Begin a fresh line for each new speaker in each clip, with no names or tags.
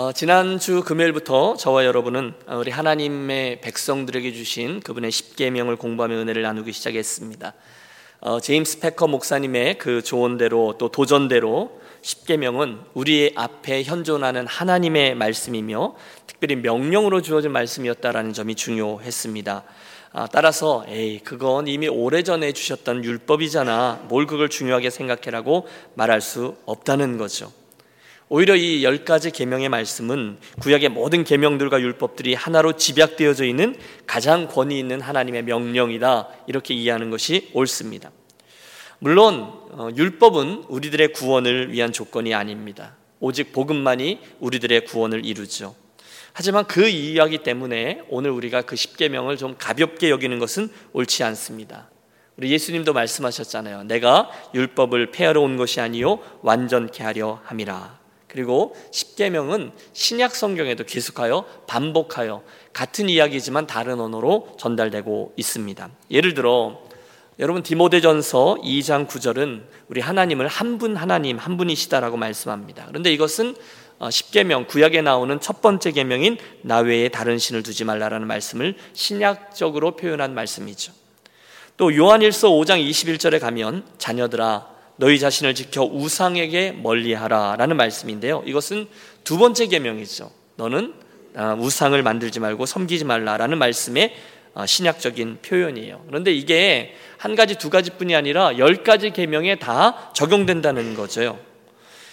어, 지난주 금요일부터 저와 여러분은 우리 하나님의 백성들에게 주신 그분의 십계명을 공부하며 은혜를 나누기 시작했습니다. 어, 제임스 패커 목사님의 그 조언대로 또 도전대로 십계명은 우리 앞에 현존하는 하나님의 말씀이며 특별히 명령으로 주어진 말씀이었다라는 점이 중요했습니다. 아, 따라서 에이 그건 이미 오래전에 주셨던 율법이잖아. 뭘 그걸 중요하게 생각해라고 말할 수 없다는 거죠. 오히려 이 열 가지 계명의 말씀은 구약의 모든 계명들과 율법들이 하나로 집약되어져 있는 가장 권위 있는 하나님의 명령이다 이렇게 이해하는 것이 옳습니다. 물론 어, 율법은 우리들의 구원을 위한 조건이 아닙니다. 오직 복음만이 우리들의 구원을 이루죠. 하지만 그 이야기 때문에 오늘 우리가 그 십계명을 좀 가볍게 여기는 것은 옳지 않습니다. 우리 예수님도 말씀하셨잖아요. 내가 율법을 폐하러 온 것이 아니요 완전케 하려 함이라. 그리고 십계명은 신약 성경에도 계속하여 반복하여 같은 이야기지만 다른 언어로 전달되고 있습니다. 예를 들어 여러분 디모데전서 2장 9절은 우리 하나님을 한 분 하나님 한 분이시다라고 말씀합니다. 그런데 이것은 어, 십계명 구약에 나오는 첫 번째 계명인 나 외에 다른 신을 두지 말라라는 말씀을 신약적으로 표현한 말씀이죠. 또 요한일서 5장 21절에 가면 자녀들아 너희 자신을 지켜 우상에게 멀리하라라는 말씀인데요. 이것은 두 번째 계명이죠. 너는 아, 우상을 만들지 말고 섬기지 말라라는 말씀의 아, 신약적인 표현이에요. 그런데 이게 한 가지 두 가지뿐이 아니라 열 가지 계명에 다 적용된다는 거죠.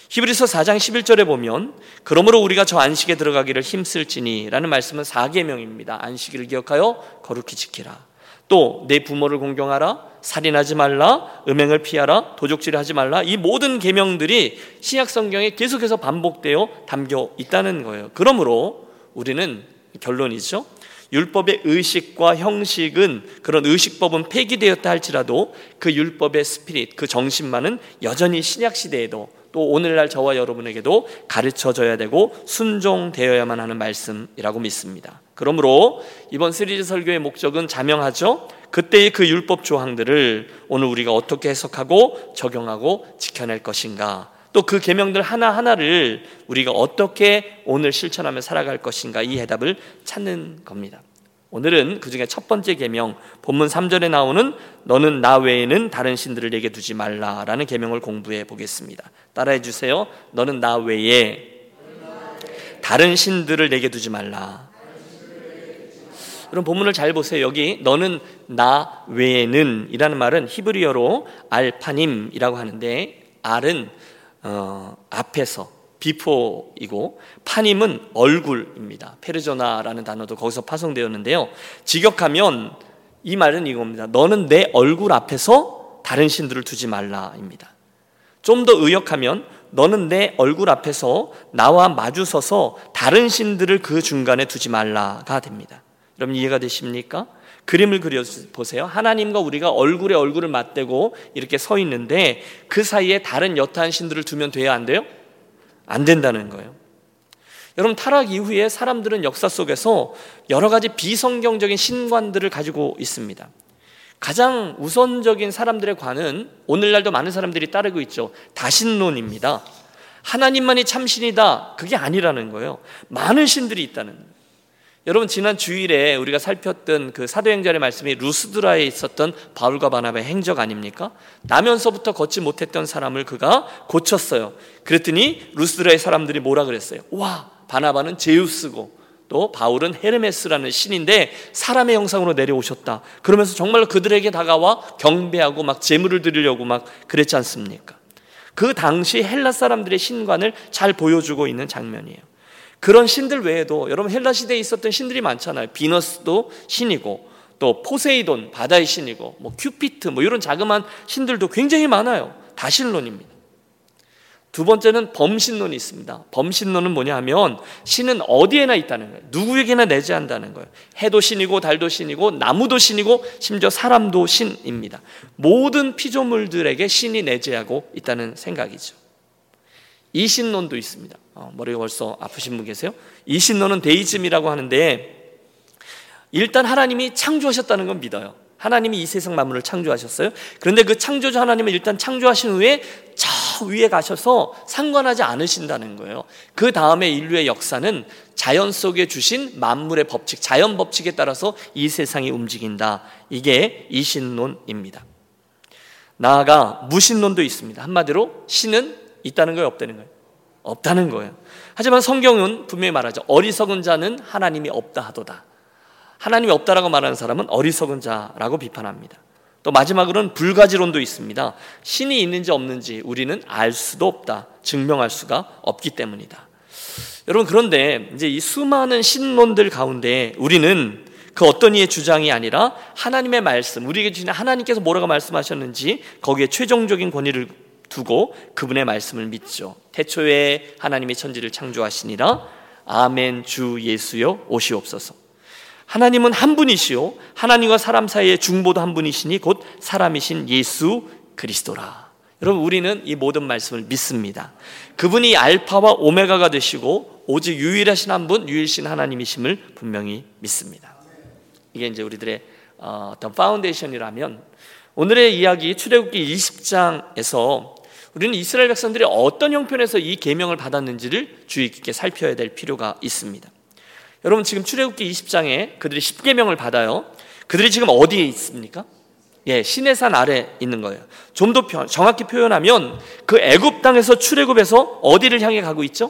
히브리서 4장 11절에 보면 그러므로 우리가 저 안식에 들어가기를 힘쓸지니라는 말씀은 4계명입니다. 안식일을 기억하여 거룩히 지키라. 또 내 부모를 공경하라. 살인하지 말라, 음행을 피하라, 도적질하지 말라. 이 모든 계명들이 신약 성경에 계속해서 반복되어 담겨 있다는 거예요. 그러므로 우리는 결론이죠. 율법의 의식과 형식은 그런 의식법은 폐기되었다 할지라도 그 율법의 스피릿, 그 정신만은 여전히 신약 시대에도 또 오늘날 저와 여러분에게도 가르쳐 줘야 되고 순종되어야만 하는 말씀이라고 믿습니다. 그러므로 이번 시리즈 설교의 목적은 자명하죠. 그때의 그 율법 조항들을 오늘 우리가 어떻게 해석하고 적용하고 지켜낼 것인가? 또 그 계명들 하나하나를 우리가 어떻게 오늘 실천하며 살아갈 것인가? 이 해답을 찾는 겁니다. 오늘은 그 중에 첫 번째 계명 본문 3절에 나오는 너는 나 외에는 다른 신들을 내게 두지 말라라는 계명을 공부해 보겠습니다. 따라해 주세요. 너는 나 외에 다른 신들을 내게 두지 말라. 그럼 본문을 잘 보세요. 여기 너는 나 외에는 이라는 말은 히브리어로 알파님이라고 하는데 알은 어, 앞에서 비포이고 파님은 얼굴입니다. 페르조나라는 단어도 거기서 파송되었는데요. 직역하면 이 말은 이겁니다. 너는 내 얼굴 앞에서 다른 신들을 두지 말라입니다. 좀 더 의역하면 너는 내 얼굴 앞에서 나와 마주서서 다른 신들을 그 중간에 두지 말라가 됩니다. 여러분 이해가 되십니까? 그림을 그려 보세요. 하나님과 우리가 얼굴에 얼굴을 맞대고 이렇게 서 있는데 그 사이에 다른 여타한 신들을 두면 돼야 안 돼요? 안 된다는 거예요. 여러분 타락 이후에 사람들은 역사 속에서 여러 가지 비성경적인 신관들을 가지고 있습니다. 가장 우선적인 사람들의 관은 오늘날도 많은 사람들이 따르고 있죠. 다신론입니다. 하나님만이 참신이다. 그게 아니라는 거예요. 많은 신들이 있다는 거예요. 여러분 지난 주일에 우리가 살폈던 그 사도행전의 말씀이 루스드라에 있었던 바울과 바나바의 행적 아닙니까? 나면서부터 걷지 못했던 사람을 그가 고쳤어요. 그랬더니 루스드라의 사람들이 뭐라 그랬어요? 와 바나바는 제우스고 또 바울은 헤르메스라는 신인데 사람의 형상으로 내려오셨다. 그러면서 정말로 그들에게 다가와 경배하고 막 제물을 드리려고 막 그랬지 않습니까? 그 당시 헬라 사람들의 신관을 잘 보여주고 있는 장면이에요. 그런 신들 외에도 여러분 헬라 시대에 있었던 신들이 많잖아요. 비너스도 신이고 또 포세이돈 바다의 신이고 뭐 큐피트 뭐 이런 자그마한 신들도 굉장히 많아요. 다 신론입니다. 두 번째는 범신론이 있습니다. 범신론은 뭐냐 하면 신은 어디에나 있다는 거예요. 누구에게나 내재한다는 거예요. 해도 신이고 달도 신이고 나무도 신이고 심지어 사람도 신입니다. 모든 피조물들에게 신이 내재하고 있다는 생각이죠. 이신론도 있습니다. 어, 머리가 벌써 아프신 분 계세요? 이신론은 데이즘이라고 하는데 일단 하나님이 창조하셨다는 건 믿어요. 하나님이 이 세상 만물을 창조하셨어요. 그런데 그 창조주 하나님은 일단 창조하신 후에 저저 위에 가셔서 상관하지 않으신다는 거예요. 그 다음에 인류의 역사는 자연 속에 주신 만물의 법칙, 자연 법칙에 따라서 이 세상이 움직인다. 이게 이신론입니다. 나아가 무신론도 있습니다. 한마디로 신은 있다는 거예요, 없다는 거예요? 없다는 거예요. 하지만 성경은 분명히 말하죠. 어리석은 자는 하나님이 없다 하도다. 하나님이 없다라고 말하는 사람은 어리석은 자라고 비판합니다. 또 마지막으로는 불가지론도 있습니다. 신이 있는지 없는지 우리는 알 수도 없다. 증명할 수가 없기 때문이다. 여러분 그런데 이제 이 수많은 신론들 가운데 우리는 그 어떤 이의 주장이 아니라 하나님의 말씀, 우리에게 주신 하나님께서 뭐라고 말씀하셨는지 거기에 최종적인 권위를 두고 그분의 말씀을 믿죠. 태초에 하나님의 천지를 창조하시니라. 아멘 주 예수여 오시옵소서. 하나님은 한 분이시요 하나님과 사람 사이의 중보도 한 분이시니 곧 사람이신 예수 그리스도라. 여러분 우리는 이 모든 말씀을 믿습니다. 그분이 알파와 오메가가 되시고 오직 유일하신 한 분, 유일신 하나님이심을 분명히 믿습니다. 이게 이제 우리들의 어, 어떤 foundation이라면 오늘의 이야기 출애굽기 20장에서 우리는 이스라엘 백성들이 어떤 형편에서 이 계명을 받았는지를 주의 깊게 살펴야 될 필요가 있습니다. 여러분 지금 출애굽기 20장에 그들이 10계명을 받아요. 그들이 지금 어디에 있습니까? 예, 시내산 아래 있는 거예요. 좀 더 정확히 표현하면 그 애굽 땅에서 출애굽해서 어디를 향해 가고 있죠?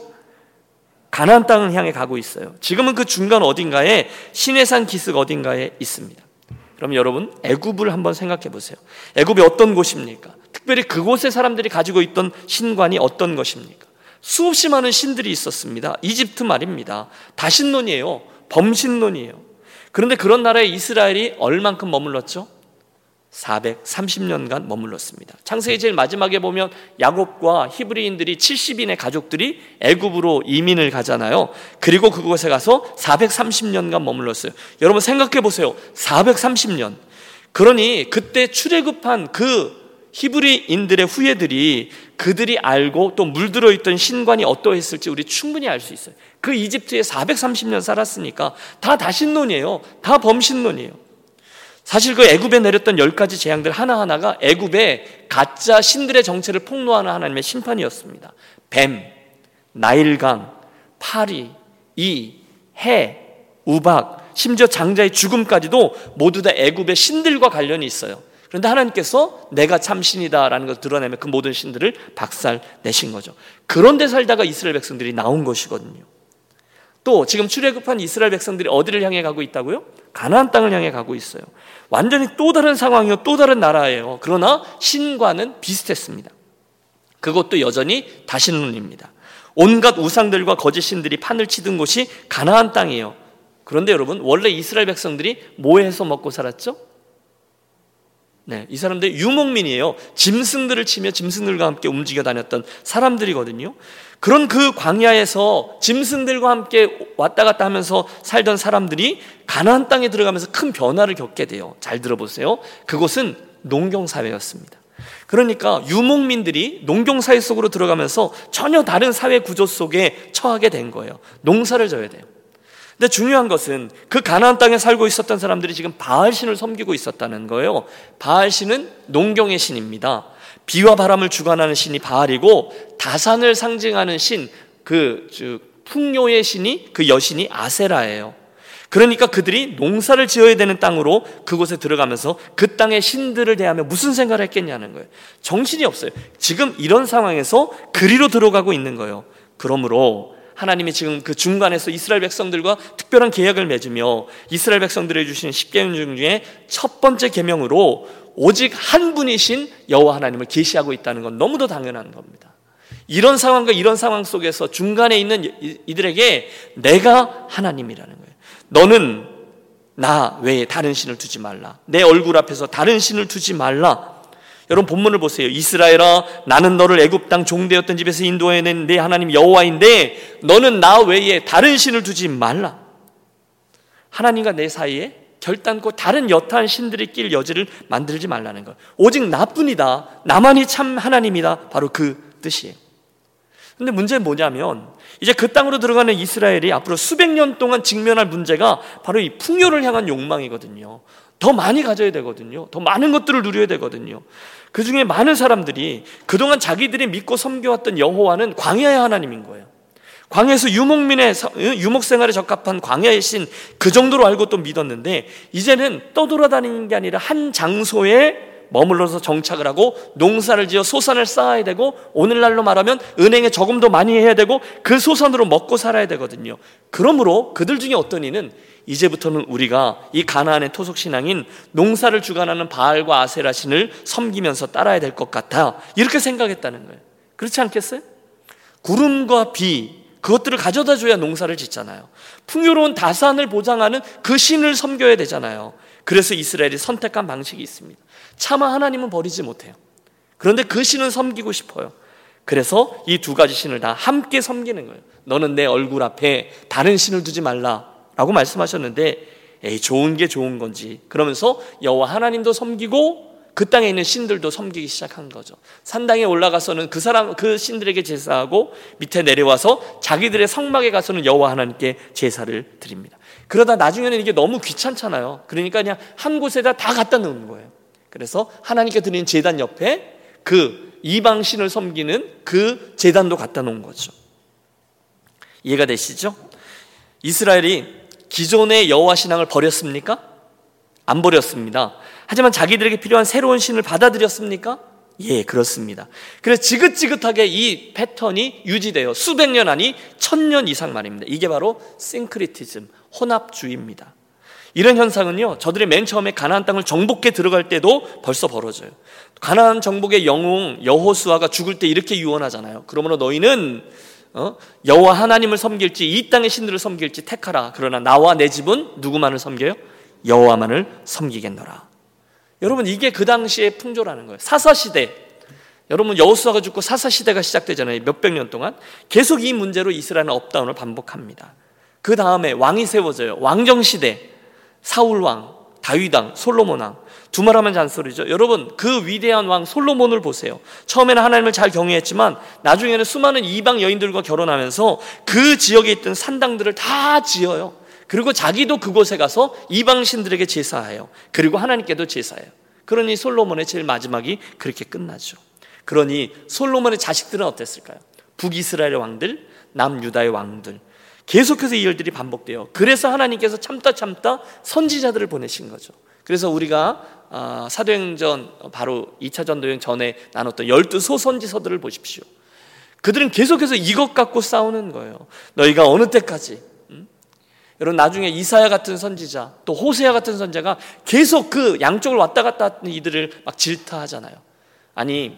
가나안 땅을 향해 가고 있어요. 지금은 그 중간 어딘가에 시내산 기슭 어딘가에 있습니다. 그럼 여러분 애굽을 한번 생각해 보세요. 애굽이 어떤 곳입니까? 특별히 그곳의 사람들이 가지고 있던 신관이 어떤 것입니까? 수없이 많은 신들이 있었습니다. 이집트 말입니다. 다신론이에요. 범신론이에요. 그런데 그런 나라에 이스라엘이 얼만큼 머물렀죠? 430년간 머물렀습니다. 창세기 제일 마지막에 보면 야곱과 히브리인들이 70인의 가족들이 애굽으로 이민을 가잖아요. 그리고 그곳에 가서 430년간 머물렀어요. 여러분 생각해 보세요. 430년. 그러니 그때 출애굽한 그 히브리인들의 후예들이 그들이 알고 또 물들어 있던 신관이 어떠했을지 우리 충분히 알 수 있어요. 그 이집트에 430년 살았으니까 다 다신론이에요. 다 범신론이에요. 사실 그 애굽에 내렸던 열 가지 재앙들 하나하나가 애굽의 가짜 신들의 정체를 폭로하는 하나님의 심판이었습니다. 뱀, 나일강, 파리, 이, 해, 우박, 심지어 장자의 죽음까지도 모두 다 애굽의 신들과 관련이 있어요. 그런데 하나님께서 내가 참 신이다라는 것을 드러내면 그 모든 신들을 박살 내신 거죠. 그런데 살다가 이스라엘 백성들이 나온 것이거든요. 또 지금 출애굽한 이스라엘 백성들이 어디를 향해 가고 있다고요? 가나안 땅을 향해 가고 있어요. 완전히 또 다른 상황이요, 또 다른 나라예요. 그러나 신과는 비슷했습니다. 그것도 여전히 다신론입니다. 온갖 우상들과 거짓 신들이 판을 치던 곳이 가나안 땅이에요. 그런데 여러분, 원래 이스라엘 백성들이 뭐 해서 먹고 살았죠? 네, 이 사람들 유목민이에요. 짐승들을 치며 짐승들과 함께 움직여 다녔던 사람들이거든요. 그런 그 광야에서 짐승들과 함께 왔다 갔다 하면서 살던 사람들이 가나안 땅에 들어가면서 큰 변화를 겪게 돼요. 잘 들어보세요. 그곳은 농경 사회였습니다. 그러니까 유목민들이 농경 사회 속으로 들어가면서 전혀 다른 사회 구조 속에 처하게 된 거예요. 농사를 져야 돼요. 근데 중요한 것은 그 가나안 땅에 살고 있었던 사람들이 지금 바알 신을 섬기고 있었다는 거예요. 바알 신은 농경의 신입니다. 비와 바람을 주관하는 신이 바알이고 다산을 상징하는 신, 그 풍요의 신이 그 여신이 아세라예요. 그러니까 그들이 농사를 지어야 되는 땅으로 그곳에 들어가면서 그 땅의 신들을 대하며 무슨 생각을 했겠냐는 거예요. 정신이 없어요. 지금 이런 상황에서 그리로 들어가고 있는 거예요. 그러므로 하나님이 지금 그 중간에서 이스라엘 백성들과 특별한 계약을 맺으며 이스라엘 백성들에 주신 십계명 중에 첫 번째 계명으로 오직 한 분이신 여호와 하나님을 계시하고 있다는 건 너무도 당연한 겁니다. 이런 상황과 이런 상황 속에서 중간에 있는 이들에게 내가 하나님이라는 거예요. 너는 나 외에 다른 신을 두지 말라. 내 얼굴 앞에서 다른 신을 두지 말라. 여러분 본문을 보세요. 이스라엘아 나는 너를 애굽 땅 종되었던 집에서 인도해낸 내 하나님 여호와인데 너는 나 외에 다른 신을 두지 말라. 하나님과 내 사이에 결단코 다른 여타한 신들이 낄 여지를 만들지 말라는 것. 오직 나뿐이다. 나만이 참 하나님이다. 바로 그 뜻이에요. 근데 문제는 뭐냐면 이제 그 땅으로 들어가는 이스라엘이 앞으로 수백 년 동안 직면할 문제가 바로 이 풍요를 향한 욕망이거든요. 더 많이 가져야 되거든요. 더 많은 것들을 누려야 되거든요. 그 중에 많은 사람들이 그동안 자기들이 믿고 섬겨왔던 여호와는 광야의 하나님인 거예요. 광야에서 유목민의 유목 생활에 적합한 광야의 신 그 정도로 알고 또 믿었는데 이제는 떠돌아다니는 게 아니라 한 장소에 머물러서 정착을 하고 농사를 지어 소산을 쌓아야 되고 오늘날로 말하면 은행에 저금 도 많이 해야 되고 그 소산으로 먹고 살아야 되거든요. 그러므로 그들 중에 어떤 이는 이제부터는 우리가 이 가나안의 토속 신앙인 농사를 주관하는 바알과 아세라 신을 섬기면서 따라야 될 것 같아. 이렇게 생각했다는 거예요. 그렇지 않겠어요? 구름과 비 그것들을 가져다 줘야 농사를 짓잖아요. 풍요로운 다산을 보장하는 그 신을 섬겨야 되잖아요. 그래서 이스라엘이 선택한 방식이 있습니다. 차마 하나님은 버리지 못해요. 그런데 그 신은 섬기고 싶어요. 그래서 이 두 가지 신을 다 함께 섬기는 거예요. 너는 내 얼굴 앞에 다른 신을 두지 말라라고 말씀하셨는데 에이 좋은 게 좋은 건지 그러면서 여호와 하나님도 섬기고 그 땅에 있는 신들도 섬기기 시작한 거죠. 산당에 올라가서는 그 사람 그 신들에게 제사하고 밑에 내려와서 자기들의 성막에 가서는 여호와 하나님께 제사를 드립니다. 그러다 나중에는 이게 너무 귀찮잖아요. 그러니까 그냥 한 곳에다 다 갖다 놓는 거예요. 그래서 하나님께 드리는 제단 옆에 그 이방 신을 섬기는 그 제단도 갖다 놓은 거죠. 이해가 되시죠? 이스라엘이 기존의 여호와 신앙을 버렸습니까? 안 버렸습니다. 하지만 자기들에게 필요한 새로운 신을 받아들였습니까? 예, 그렇습니다. 그래서 지긋지긋하게 이 패턴이 유지되어 수백 년 아니 천년 이상 말입니다. 이게 바로 싱크리티즘, 혼합주의입니다. 이런 현상은요, 저들이 맨 처음에 가나안 땅을 정복해 들어갈 때도 벌써 벌어져요. 가나안 정복의 영웅 여호수아가 죽을 때 이렇게 유언하잖아요. 그러므로 너희는 어? 여호와 하나님을 섬길지 이 땅의 신들을 섬길지 택하라. 그러나 나와 내 집은 누구만을 섬겨요? 여호와만을 섬기겠노라. 여러분 이게 그 당시의 풍조라는 거예요. 사사 시대. 여러분 여호수아가 죽고 사사 시대가 시작되잖아요. 몇백 년 동안 계속 이 문제로 이스라엘은 업다운을 반복합니다. 그 다음에 왕이 세워져요. 왕정 시대. 사울 왕, 다윗 왕, 솔로몬 왕. 두말하면 잔소리죠. 여러분 그 위대한 왕 솔로몬을 보세요. 처음에는 하나님을 잘 경외했지만 나중에는 수많은 이방 여인들과 결혼하면서 그 지역에 있던 산당들을 다 지어요. 그리고 자기도 그곳에 가서 이방 신들에게 제사해요. 그리고 하나님께도 제사해요. 그러니 솔로몬의 제일 마지막이 그렇게 끝나죠. 그러니 솔로몬의 자식들은 어땠을까요? 북이스라엘의 왕들, 남유다의 왕들. 계속해서 이 일들이 반복돼요. 그래서 하나님께서 참다 참다 선지자들을 보내신 거죠. 그래서 우리가 아, 사도행전 바로 2차 전도행 전에 나눴던 열두 소선지서들을 보십시오. 그들은 계속해서 이것 갖고 싸우는 거예요. 너희가 어느 때까지 여러분 나중에 이사야 같은 선지자 또 호세야 같은 선자가 계속 그 양쪽을 왔다 갔다 하는 이들을 막 질타하잖아요. 아니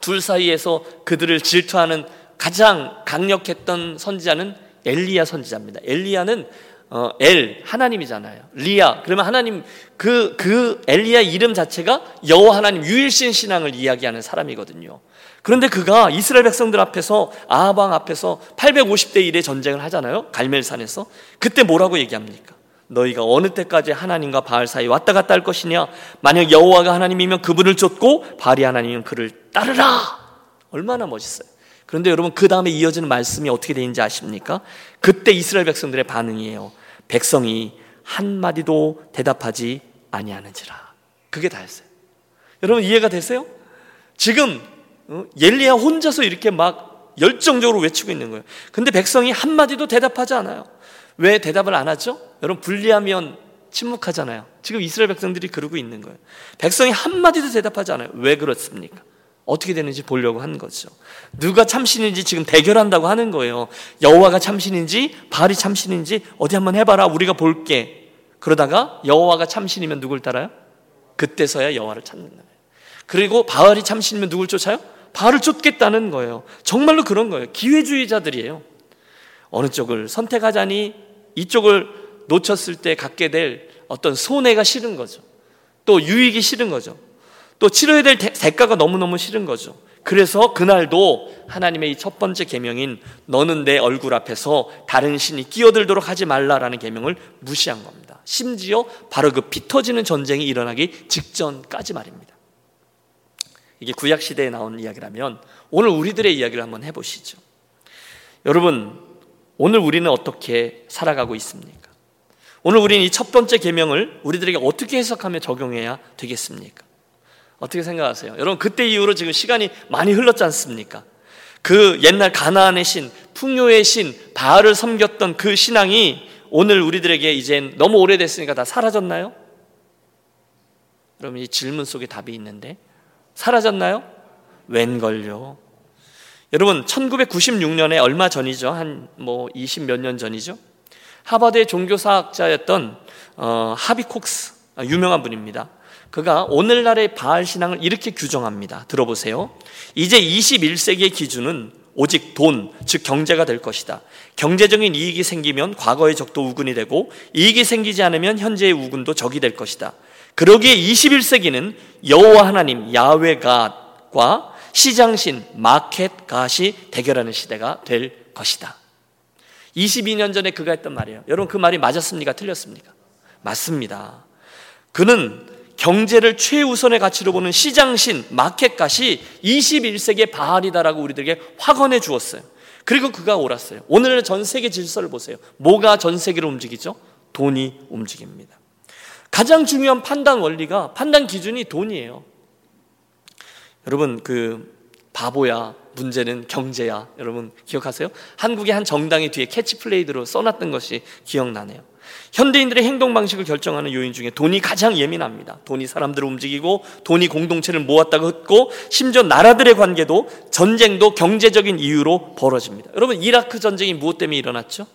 둘 사이에서 그들을 질투하는 가장 강력했던 선지자는 엘리야 선지자입니다. 엘리야는 어, 엘 하나님이잖아요. 리아 그러면 하나님 그그 그 엘리야 이름 자체가 여호와 하나님 유일신 신앙을 이야기하는 사람이거든요. 그런데 그가 이스라엘 백성들 앞에서 아방 앞에서 850대 1의 전쟁을 하잖아요. 갈멜산에서. 그때 뭐라고 얘기합니까? 너희가 어느 때까지 하나님과 바알 사이 왔다 갔다 할 것이냐? 만약 여호와가 하나님이면 그분을 쫓고 바알이 하나님이면 그를 따르라. 얼마나 멋있어요. 그런데 여러분 그 다음에 이어지는 말씀이 어떻게 되는지 아십니까? 그때 이스라엘 백성들의 반응이에요. 백성이 한 마디도 대답하지 아니하는지라. 그게 다였어요. 여러분 이해가 되세요? 지금 어? 엘리야 혼자서 이렇게 막 열정적으로 외치고 있는 거예요. 근데 백성이 한마디도 대답하지 않아요. 왜 대답을 안 하죠? 여러분 분리하면 침묵하잖아요. 지금 이스라엘 백성들이 그러고 있는 거예요. 백성이 한마디도 대답하지 않아요. 왜 그렇습니까? 어떻게 되는지 보려고 하는 거죠. 누가 참신인지 지금 대결한다고 하는 거예요. 여호와가 참신인지 바알이 참신인지 어디 한번 해봐라. 우리가 볼게. 그러다가 여호와가 참신이면 누굴 따라요? 그때서야 여호와를 찾는 거예요. 그리고 바알이 참신이면 누굴 쫓아요? 바알을 쫓겠다는 거예요. 정말로 그런 거예요. 기회주의자들이에요. 어느 쪽을 선택하자니 이쪽을 놓쳤을 때 갖게 될 어떤 손해가 싫은 거죠. 또 유익이 싫은 거죠. 또 치러야 될 대가가 너무너무 싫은 거죠. 그래서 그날도 하나님의 이 첫 번째 계명인 너는 내 얼굴 앞에서 다른 신이 끼어들도록 하지 말라라는 계명을 무시한 겁니다. 심지어 바로 그 피 터지는 전쟁이 일어나기 직전까지 말입니다. 이게 구약 시대에 나온 이야기라면 오늘 우리들의 이야기를 한번 해보시죠. 여러분, 오늘 우리는 어떻게 살아가고 있습니까? 오늘 우리는 이 첫 번째 계명을 우리들에게 어떻게 해석하며 적용해야 되겠습니까? 어떻게 생각하세요? 여러분 그때 이후로 지금 시간이 많이 흘렀지 않습니까? 그 옛날 가나안의 신, 풍요의 신, 바알을 섬겼던 그 신앙이 오늘 우리들에게 이젠 너무 오래됐으니까 다 사라졌나요? 그럼 이 질문 속에 답이 있는데 사라졌나요? 웬걸요? 여러분 1996년에 얼마 전이죠? 한 뭐 20 몇 년 전이죠? 하버드의 종교사학자였던 어, 하비 콕스 아, 유명한 분입니다. 그가 오늘날의 바알 신앙을 이렇게 규정합니다. 들어보세요. 이제 21세기의 기준은 오직 돈, 즉 경제가 될 것이다. 경제적인 이익이 생기면 과거의 적도 우군이 되고 이익이 생기지 않으면 현재의 우군도 적이 될 것이다. 그러기에 21세기는 여호와 하나님 야훼갓과 시장신 마켓갓이 대결하는 시대가 될 것이다. 22년 전에 그가 했던 말이에요. 여러분 그 말이 맞았습니까? 틀렸습니까? 맞습니다. 그는 경제를 최우선의 가치로 보는 시장신 마켓갓이 21세기의 바알이다라고 우리들에게 확언해 주었어요. 그리고 그가 옳았어요. 오늘 전 세계 질서를 보세요. 뭐가 전 세계를 움직이죠? 돈이 움직입니다. 가장 중요한 판단 원리가 판단 기준이 돈이에요. 여러분 그 바보야 문제는 경제야. 여러분 기억하세요? 한국의 한 정당의 뒤에 캐치플레이드로 써놨던 것이 기억나네요. 현대인들의 행동 방식을 결정하는 요인 중에 돈이 가장 예민합니다. 돈이 사람들을 움직이고 돈이 공동체를 모았다고 흩고 심지어 나라들의 관계도 전쟁도 경제적인 이유로 벌어집니다. 여러분 이라크 전쟁이 무엇 때문에 일어났죠?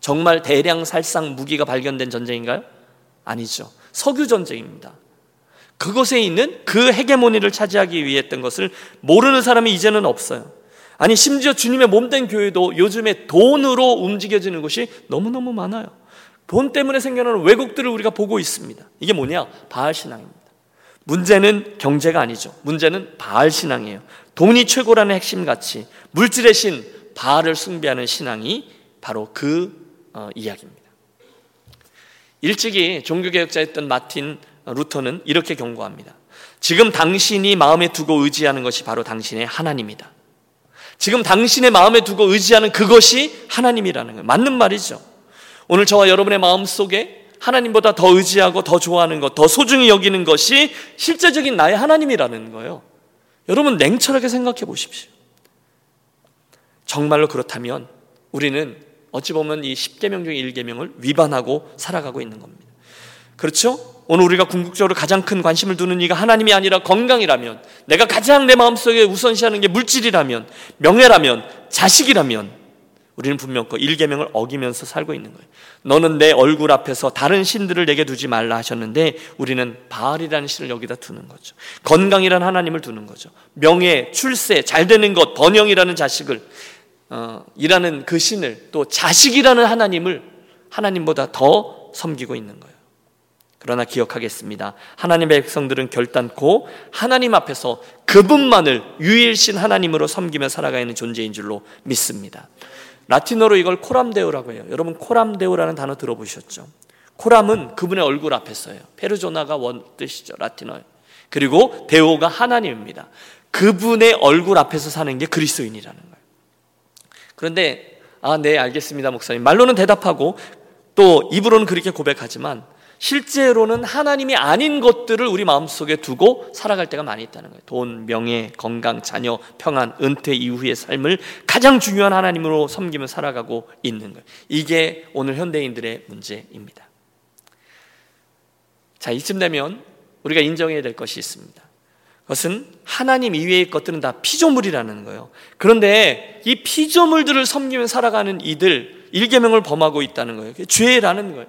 정말 대량 살상 무기가 발견된 전쟁인가요? 아니죠. 석유 전쟁입니다. 그곳에 있는 그 헤게모니를 차지하기 위해 했던 것을 모르는 사람이 이제는 없어요. 아니 심지어 주님의 몸된 교회도 요즘에 돈으로 움직여지는 것이 너무너무 많아요. 돈 때문에 생겨나는 왜곡들을 우리가 보고 있습니다. 이게 뭐냐? 바알 신앙입니다. 문제는 경제가 아니죠. 문제는 바알 신앙이에요. 돈이 최고라는 핵심 가치, 물질의 신 바알을 숭배하는 신앙이 바로 그 어, 이야기입니다. 일찍이 종교개혁자였던 마틴 루터는 이렇게 경고합니다. 지금 당신이 마음에 두고 의지하는 것이 바로 당신의 하나님이다. 지금 당신의 마음에 두고 의지하는 그것이 하나님이라는 거예요. 맞는 말이죠. 오늘 저와 여러분의 마음 속에 하나님보다 더 의지하고 더 좋아하는 것, 더 소중히 여기는 것이 실제적인 나의 하나님이라는 거예요. 여러분 냉철하게 생각해 보십시오. 정말로 그렇다면 우리는 어찌 보면 이 10계명 중에 1계명을 위반하고 살아가고 있는 겁니다. 그렇죠? 오늘 우리가 궁극적으로 가장 큰 관심을 두는 이가 하나님이 아니라 건강이라면, 내가 가장 내 마음속에 우선시하는 게 물질이라면, 명예라면, 자식이라면, 우리는 분명 그 일계명을 어기면서 살고 있는 거예요. 너는 내 얼굴 앞에서 다른 신들을 내게 두지 말라 하셨는데 우리는 바알이라는 신을 여기다 두는 거죠. 건강이라는 하나님을 두는 거죠. 명예, 출세, 잘 되는 것, 번영이라는 자식을 어, 이라는 그 신을 또 자식이라는 하나님을 하나님보다 더 섬기고 있는 거예요. 그러나 기억하겠습니다. 하나님의 백성들은 결단코 하나님 앞에서 그분만을 유일신 하나님으로 섬기며 살아가는 존재인 줄로 믿습니다. 라틴어로 이걸 코람데오라고 해요. 여러분 코람데오라는 단어 들어보셨죠? 코람은 그분의 얼굴 앞에 서요. 페르조나가 원 뜻이죠. 라틴어에. 그리고 데오가 하나님입니다. 그분의 얼굴 앞에서 사는 게 그리스도인이라는 거예요. 그런데 아, 네, 알겠습니다, 목사님. 말로는 대답하고 또 입으로는 그렇게 고백하지만 실제로는 하나님이 아닌 것들을 우리 마음속에 두고 살아갈 때가 많이 있다는 거예요. 돈, 명예, 건강, 자녀, 평안, 은퇴 이후의 삶을 가장 중요한 하나님으로 섬기며 살아가고 있는 거예요. 이게 오늘 현대인들의 문제입니다. 자, 이쯤 되면 우리가 인정해야 될 것이 있습니다. 그것은 하나님 이외의 것들은 다 피조물이라는 거예요. 그런데 이 피조물들을 섬기며 살아가는 이들 일계명을 범하고 있다는 거예요. 죄라는 거예요.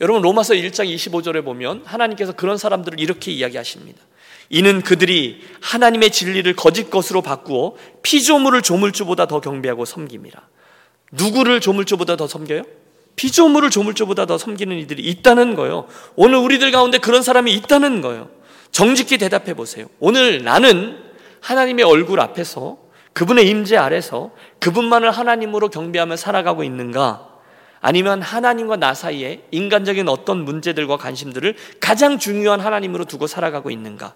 여러분 로마서 1장 25절에 보면 하나님께서 그런 사람들을 이렇게 이야기하십니다. 이는 그들이 하나님의 진리를 거짓 것으로 바꾸어 피조물을 조물주보다 더 경배하고 섬깁니다. 누구를 조물주보다 더 섬겨요? 피조물을 조물주보다 더 섬기는 이들이 있다는 거예요. 오늘 우리들 가운데 그런 사람이 있다는 거예요. 정직히 대답해 보세요. 오늘 나는 하나님의 얼굴 앞에서 그분의 임재 아래서 그분만을 하나님으로 경배하며 살아가고 있는가? 아니면 하나님과 나 사이에 인간적인 어떤 문제들과 관심들을 가장 중요한 하나님으로 두고 살아가고 있는가?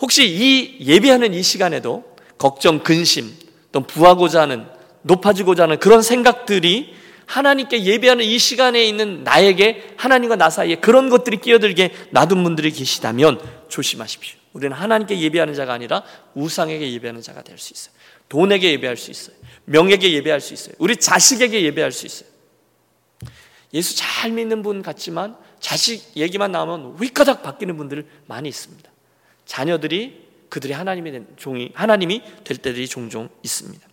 혹시 이 예배하는 이 시간에도 걱정, 근심, 또 부하고자 하는 높아지고자 하는 그런 생각들이 하나님께 예배하는 이 시간에 있는 나에게 하나님과 나 사이에 그런 것들이 끼어들게 놔둔 분들이 계시다면 조심하십시오. 우리는 하나님께 예배하는 자가 아니라 우상에게 예배하는 자가 될 수 있어요. 돈에게 예배할 수 있어요. 명에게 예배할 수 있어요. 우리 자식에게 예배할 수 있어요. 예수 잘 믿는 분 같지만 자식 얘기만 나오면 휘가닥 바뀌는 분들 많이 있습니다. 자녀들이 그들이 하나님이 된 종이 하나님이 될 때들이 종종 있습니다.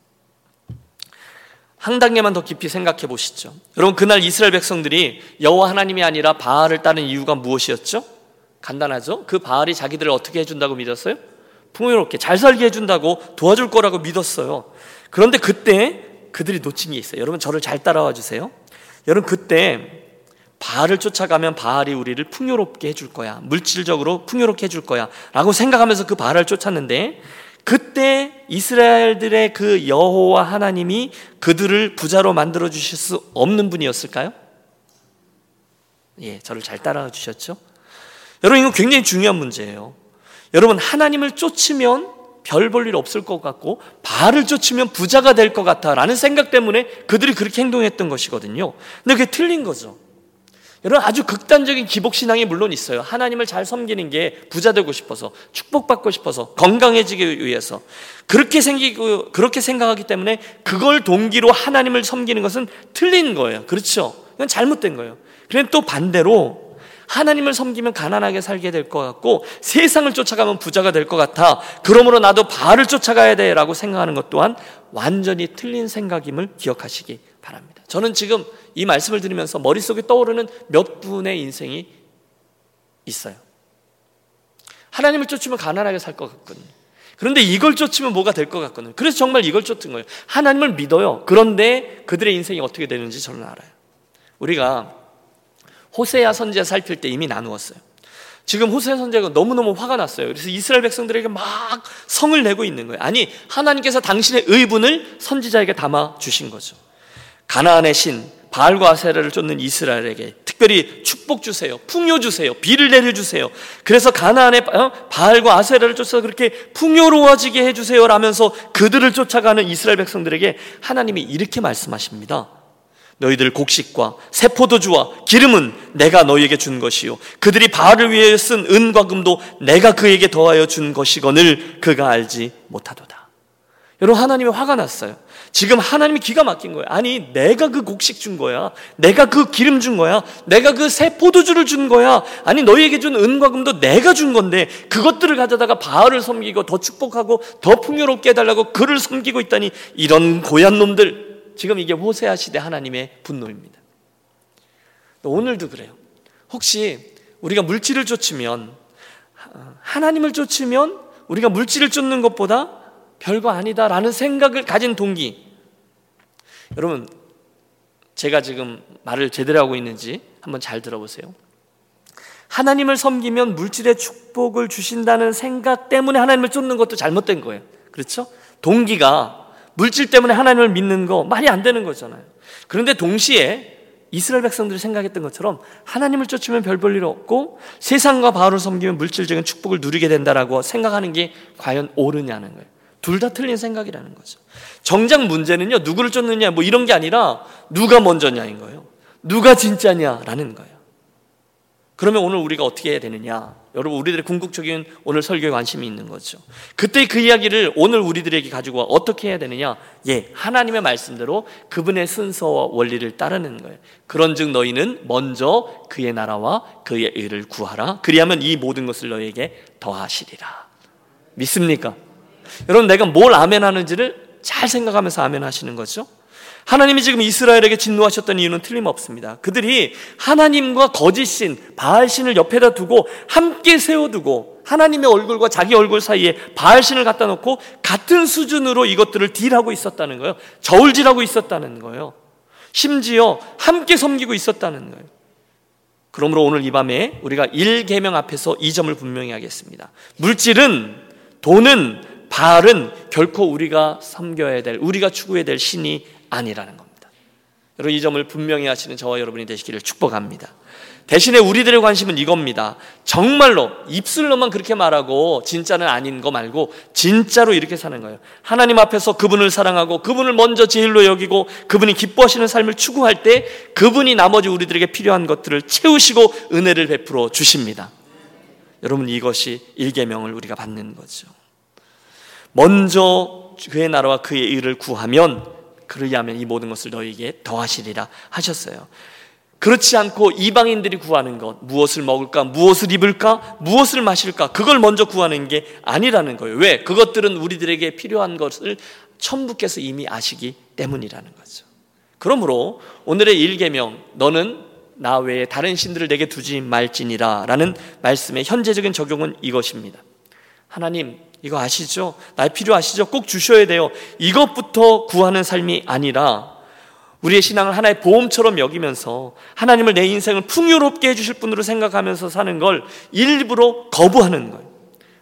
한 단계만 더 깊이 생각해 보시죠. 여러분 그날 이스라엘 백성들이 여호와 하나님이 아니라 바알을 따른 이유가 무엇이었죠? 간단하죠. 그 바알이 자기들을 어떻게 해준다고 믿었어요? 풍요롭게 잘 살게 해준다고 도와줄 거라고 믿었어요. 그런데 그때 그들이 놓친 게 있어요. 여러분 저를 잘 따라와 주세요. 여러분 그때 바알을 쫓아가면 바알이 우리를 풍요롭게 해줄 거야. 물질적으로 풍요롭게 해줄 거야. 라고 생각하면서 그 바알을 쫓았는데 그때 이스라엘들의 그 여호와 하나님이 그들을 부자로 만들어 주실 수 없는 분이었을까요? 예, 저를 잘 따라와 주셨죠? 여러분 이거 굉장히 중요한 문제예요. 여러분 하나님을 쫓으면 별 볼 일 없을 것 같고 바알을 쫓으면 부자가 될 것 같아라는 생각 때문에 그들이 그렇게 행동했던 것이거든요. 근데 그게 틀린 거죠. 여러분 아주 극단적인 기복 신앙이 물론 있어요. 하나님을 잘 섬기는 게 부자 되고 싶어서 축복받고 싶어서 건강해지기 위해서 그렇게 생기고 그렇게 생각하기 때문에 그걸 동기로 하나님을 섬기는 것은 틀린 거예요. 그렇죠? 이건 잘못된 거예요. 그런데 또 반대로 하나님을 섬기면 가난하게 살게 될 것 같고 세상을 쫓아가면 부자가 될 것 같아. 그러므로 나도 바알을 쫓아가야 돼라고 생각하는 것 또한 완전히 틀린 생각임을 기억하시기 바랍니다. 저는 지금 이 말씀을 들으면서 머릿속에 떠오르는 몇 분의 인생이 있어요. 하나님을 쫓으면 가난하게 살 것 같거든요. 그런데 이걸 쫓으면 뭐가 될 것 같거든요. 그래서 정말 이걸 쫓은 거예요. 하나님을 믿어요. 그런데 그들의 인생이 어떻게 되는지 저는 알아요. 우리가 호세아 선지자 살필 때 이미 나누었어요. 지금 호세아 선지자가 너무너무 화가 났어요. 그래서 이스라엘 백성들에게 막 성을 내고 있는 거예요. 아니, 하나님께서 당신의 의분을 선지자에게 담아 주신 거죠. 가나안의 신 바알과 아세라를 쫓는 이스라엘에게 특별히 축복 주세요. 풍요 주세요. 비를 내려 주세요. 그래서 가나안의 어? 바알과 아세라를 쫓아서 그렇게 풍요로워지게 해 주세요라면서 그들을 쫓아가는 이스라엘 백성들에게 하나님이 이렇게 말씀하십니다. 너희들 곡식과 세포도주와 기름은 내가 너희에게 준 것이요 그들이 바알을 위해 쓴 은과 금도 내가 그에게 더하여 준 것이거늘 그가 알지 못하도다. 여러분 하나님이 화가 났어요. 지금 하나님이 기가 막힌 거예요. 아니 내가 그 곡식 준 거야. 내가 그 기름 준 거야. 내가 그 세포도주를 준 거야. 아니 너희에게 준 은과 금도 내가 준 건데 그것들을 가져다가 바알을 섬기고 더 축복하고 더 풍요롭게 해달라고 그를 섬기고 있다니 이런 고얀 놈들 지금 이게 호세아 시대 하나님의 분노입니다. 오늘도 그래요. 혹시 우리가 물질을 쫓으면 하나님을 쫓으면 우리가 물질을 쫓는 것보다 별거 아니다라는 생각을 가진 동기. 여러분, 제가 지금 말을 제대로 하고 있는지 한번 잘 들어보세요. 하나님을 섬기면 물질의 축복을 주신다는 생각 때문에 하나님을 쫓는 것도 잘못된 거예요. 그렇죠? 동기가 물질 때문에 하나님을 믿는 거 말이 안 되는 거잖아요. 그런데 동시에 이스라엘 백성들이 생각했던 것처럼 하나님을 쫓으면 별 볼 일 없고 세상과 바울을 섬기면 물질적인 축복을 누리게 된다라고 생각하는 게 과연 옳으냐는 거예요. 둘 다 틀린 생각이라는 거죠. 정작 문제는요, 누구를 쫓느냐, 뭐 이런 게 아니라 누가 먼저냐인 거예요. 누가 진짜냐라는 거예요. 그러면 오늘 우리가 어떻게 해야 되느냐? 여러분 우리들의 궁극적인 오늘 설교에 관심이 있는 거죠. 그때 그 이야기를 오늘 우리들에게 가지고 어떻게 해야 되느냐? 예, 하나님의 말씀대로 그분의 순서와 원리를 따르는 거예요. 그런 즉 너희는 먼저 그의 나라와 그의 의를 구하라. 그리하면 이 모든 것을 너희에게 더하시리라. 믿습니까? 여러분 내가 뭘 아멘 하는지를 잘 생각하면서 아멘 하시는 거죠. 하나님이 지금 이스라엘에게 진노하셨던 이유는 틀림없습니다. 그들이 하나님과 거짓신, 바알신을 옆에다 두고 함께 세워두고 하나님의 얼굴과 자기 얼굴 사이에 바알신을 갖다 놓고 같은 수준으로 이것들을 딜하고 있었다는 거예요. 저울질하고 있었다는 거예요. 심지어 함께 섬기고 있었다는 거예요. 그러므로 오늘 이 밤에 우리가 1계명 앞에서 이 점을 분명히 하겠습니다. 물질은 돈은 바알은 결코 우리가 섬겨야 될 우리가 추구해야 될 신이 아니라는 겁니다. 여러분 이 점을 분명히 하시는 저와 여러분이 되시기를 축복합니다. 대신에 우리들의 관심은 이겁니다. 정말로 입술로만 그렇게 말하고 진짜는 아닌 거 말고 진짜로 이렇게 사는 거예요. 하나님 앞에서 그분을 사랑하고 그분을 먼저 제일로 여기고 그분이 기뻐하시는 삶을 추구할 때 그분이 나머지 우리들에게 필요한 것들을 채우시고 은혜를 베풀어 주십니다. 여러분 이것이 일계명을 우리가 받는 거죠. 먼저 그의 나라와 그의 의를 구하면 그러야면 이 모든 것을 너희에게 더하시리라 하셨어요. 그렇지 않고 이방인들이 구하는 것, 무엇을 먹을까, 무엇을 입을까, 무엇을 마실까, 그걸 먼저 구하는 게 아니라는 거예요. 왜? 그것들은 우리들에게 필요한 것을 천부께서 이미 아시기 때문이라는 거죠. 그러므로 오늘의 일계명, 너는 나 외에 다른 신들을 내게 두지 말지니라 라는 말씀의 현재적인 적용은 이것입니다. 하나님, 이거 아시죠? 날 필요하시죠? 꼭 주셔야 돼요. 이것부터 구하는 삶이 아니라 우리의 신앙을 하나의 보험처럼 여기면서 하나님을 내 인생을 풍요롭게 해주실 분으로 생각하면서 사는 걸 일부러 거부하는 거예요.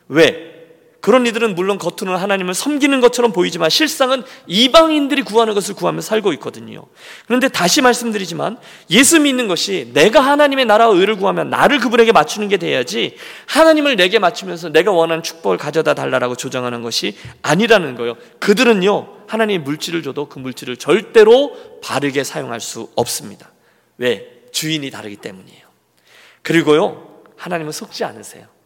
왜? 그런 이들은 물론 겉으로는 하나님을 섬기는 것처럼 보이지만 실상은 이방인들이 구하는 것을 구하며 살고 있거든요. 그런데 다시 말씀드리지만 예수 믿는 것이 내가 하나님의 나라와 의를 구하면 나를 그분에게 맞추는 게 돼야지 하나님을 내게 맞추면서 내가 원하는 축복을 가져다 달라라고 조정하는 것이 아니라는 거예요. 그들은요, 하나님이 물질을 줘도 그 물질을 절대로 바르게 사용할 수 없습니다. 왜? 주인이 다르기 때문이에요. 그리고요, 하나님은 속지 않으세요.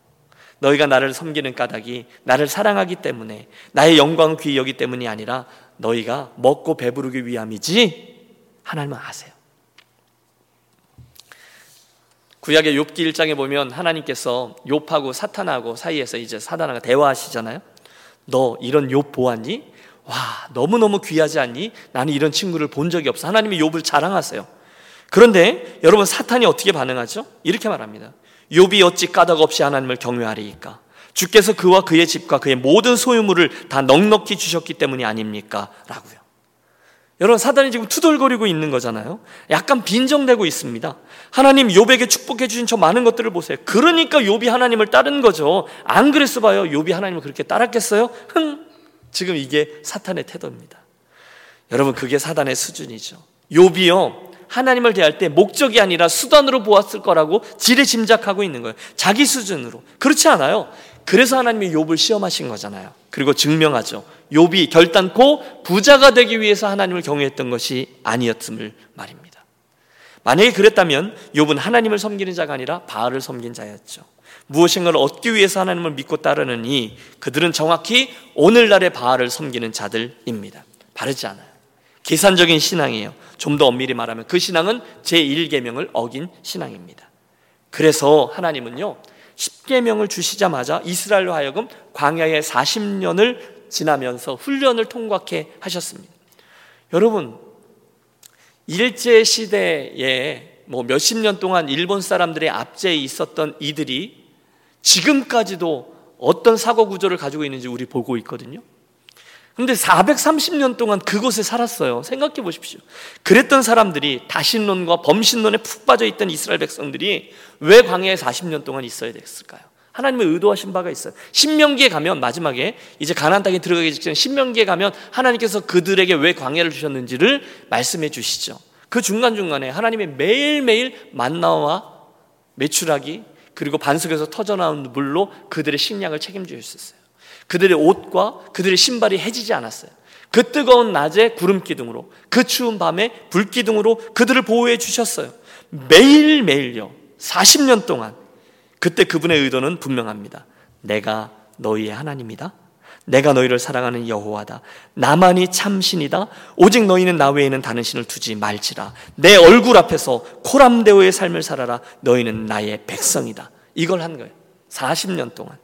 너희가 나를 섬기는 까닭이 나를 사랑하기 때문에 나의 영광 귀히 여기 때문이 아니라 너희가 먹고 배부르기 위함이지 하나님은 아세요. 구약의 욥기 1장에 보면 하나님께서 욥하고 사탄하고 사이에서 이제 사단하고 대화하시잖아요. 너 이런 욥 보았니? 와, 너무너무 귀하지 않니? 나는 이런 친구를 본 적이 없어. 하나님이 욥을 자랑하세요. 그런데 여러분 사탄이 어떻게 반응하죠? 이렇게 말합니다. 욥이 어찌 까닭 없이 하나님을 경외하리이까? 주께서 그와 그의 집과 그의 모든 소유물을 다 넉넉히 주셨기 때문이 아닙니까? 라고요. 여러분 사단이 지금 투덜거리고 있는 거잖아요. 약간 빈정대고 있습니다. 하나님 욥에게 축복해 주신 저 많은 것들을 보세요. 그러니까 욥이 하나님을 따른 거죠. 안 그랬어 봐요. 욥이 하나님을 그렇게 따랐겠어요? 흥. 지금 이게 사탄의 태도입니다. 여러분 그게 사단의 수준이죠. 욥이요. 하나님을 대할 때 목적이 아니라 수단으로 보았을 거라고 지레 짐작하고 있는 거예요. 자기 수준으로. 그렇지 않아요. 그래서 하나님이 욥을 시험하신 거잖아요. 그리고 증명하죠. 욥이 결단코 부자가 되기 위해서 하나님을 경외했던 것이 아니었음을 말입니다. 만약에 그랬다면 욥은 하나님을 섬기는 자가 아니라 바알을 섬긴 자였죠. 무엇인가를 얻기 위해서 하나님을 믿고 따르느니 그들은 정확히 오늘날의 바알을 섬기는 자들입니다. 바르지 않아요. 계산적인 신앙이에요. 좀 더 엄밀히 말하면 그 신앙은 제1계명을 어긴 신앙입니다. 그래서 하나님은요. 10계명을 주시자마자 이스라엘로 하여금 광야의 40년을 지나면서 훈련을 통과케 하셨습니다. 여러분 일제 시대에 뭐 몇십 년 동안 일본 사람들의 압제에 있었던 이들이 지금까지도 어떤 사고 구조를 가지고 있는지 우리 보고 있거든요. 근데 430년 동안 그곳에 살았어요. 생각해 보십시오. 그랬던 사람들이 다신론과 범신론에 푹 빠져 있던 이스라엘 백성들이 왜 광야에 40년 동안 있어야 됐을까요? 하나님의 의도하신 바가 있어요. 신명기에 가면 마지막에 이제 가나안 땅에 들어가기 직전 신명기에 가면 하나님께서 그들에게 왜 광야를 주셨는지를 말씀해 주시죠. 그 중간중간에 하나님의 매일매일 만나와 매출하기 그리고 반석에서 터져나온 물로 그들의 식량을 책임져 주셨어요. 그들의 옷과 그들의 신발이 해지지 않았어요. 그 뜨거운 낮에 구름 기둥으로, 그 추운 밤에 불 기둥으로 그들을 보호해 주셨어요. 매일매일요. 40년 동안. 그때 그분의 의도는 분명합니다. 내가 너희의 하나님이다. 내가 너희를 사랑하는 여호와다. 나만이 참신이다. 오직 너희는 나 외에는 다른 신을 두지 말지라. 내 얼굴 앞에서 코람데오의 삶을 살아라. 너희는 나의 백성이다. 이걸 한 거예요. 40년 동안.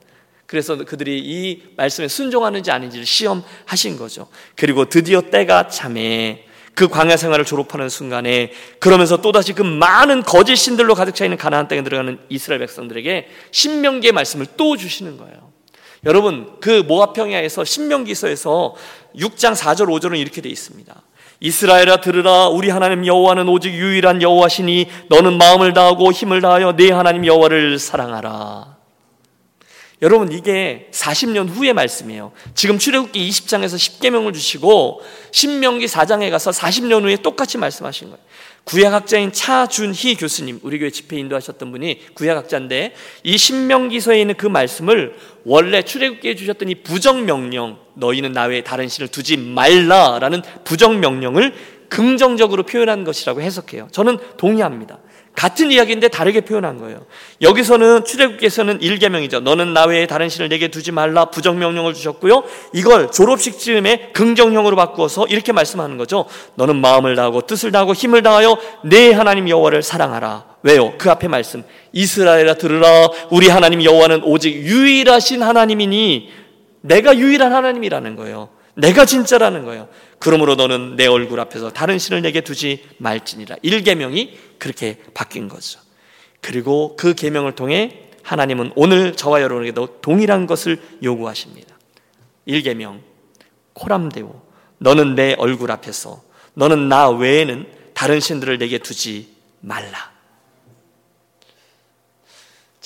그래서 그들이 이 말씀에 순종하는지 아닌지를 시험하신 거죠. 그리고 드디어 때가 참에 그 광야 생활을 졸업하는 순간에 그러면서 또다시 그 많은 거짓 신들로 가득 차 있는 가나안 땅에 들어가는 이스라엘 백성들에게 신명기의 말씀을 또 주시는 거예요. 여러분 그 모압 평야에서 신명기서에서 6장 4절 5절은 이렇게 돼 있습니다. 이스라엘아 들으라 우리 하나님 여호와는 오직 유일한 여호와시니 너는 마음을 다하고 힘을 다하여 네 하나님 여호와를 사랑하라. 여러분 이게 40년 후의 말씀이에요. 지금 출애굽기 20장에서 10계명을 주시고 신명기 4장에 가서 40년 후에 똑같이 말씀하신 거예요. 구약학자인 차준희 교수님, 우리 교회 집회 인도하셨던 분이 구약학자인데 이 신명기서에 있는 그 말씀을 원래 출애굽기에 주셨던 이 부정명령, 너희는 나 외에 다른 신을 두지 말라라는 부정명령을 긍정적으로 표현한 것이라고 해석해요. 저는 동의합니다. 같은 이야기인데 다르게 표현한 거예요. 여기서는 출애굽기에서는 1계명이죠. 너는 나 외에 다른 신을 내게 두지 말라 부정명령을 주셨고요. 이걸 졸업식 즈음에 긍정형으로 바꾸어서 이렇게 말씀하는 거죠. 너는 마음을 다하고 뜻을 다하고 힘을 다하여 내 하나님 여호와를 사랑하라. 왜요? 그 앞에 말씀. 이스라엘아 들으라. 우리 하나님 여호와는 오직 유일하신 하나님이니 내가 유일한 하나님이라는 거예요. 내가 진짜라는 거예요. 그러므로 너는 내 얼굴 앞에서 다른 신을 내게 두지 말지니라. 1계명이 그렇게 바뀐 거죠. 그리고 그 계명을 통해 하나님은 오늘 저와 여러분에게도 동일한 것을 요구하십니다. 1계명 코람데오 너는 내 얼굴 앞에서 너는 나 외에는 다른 신들을 내게 두지 말라.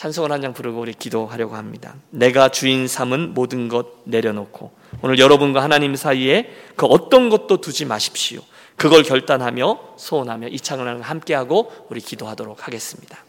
찬송을 한 장 부르고 우리 기도하려고 합니다. 내가 주인 삼은 모든 것 내려놓고 오늘 여러분과 하나님 사이에 그 어떤 것도 두지 마십시오. 그걸 결단하며 소원하며 이 창을 함께하고 우리 기도하도록 하겠습니다.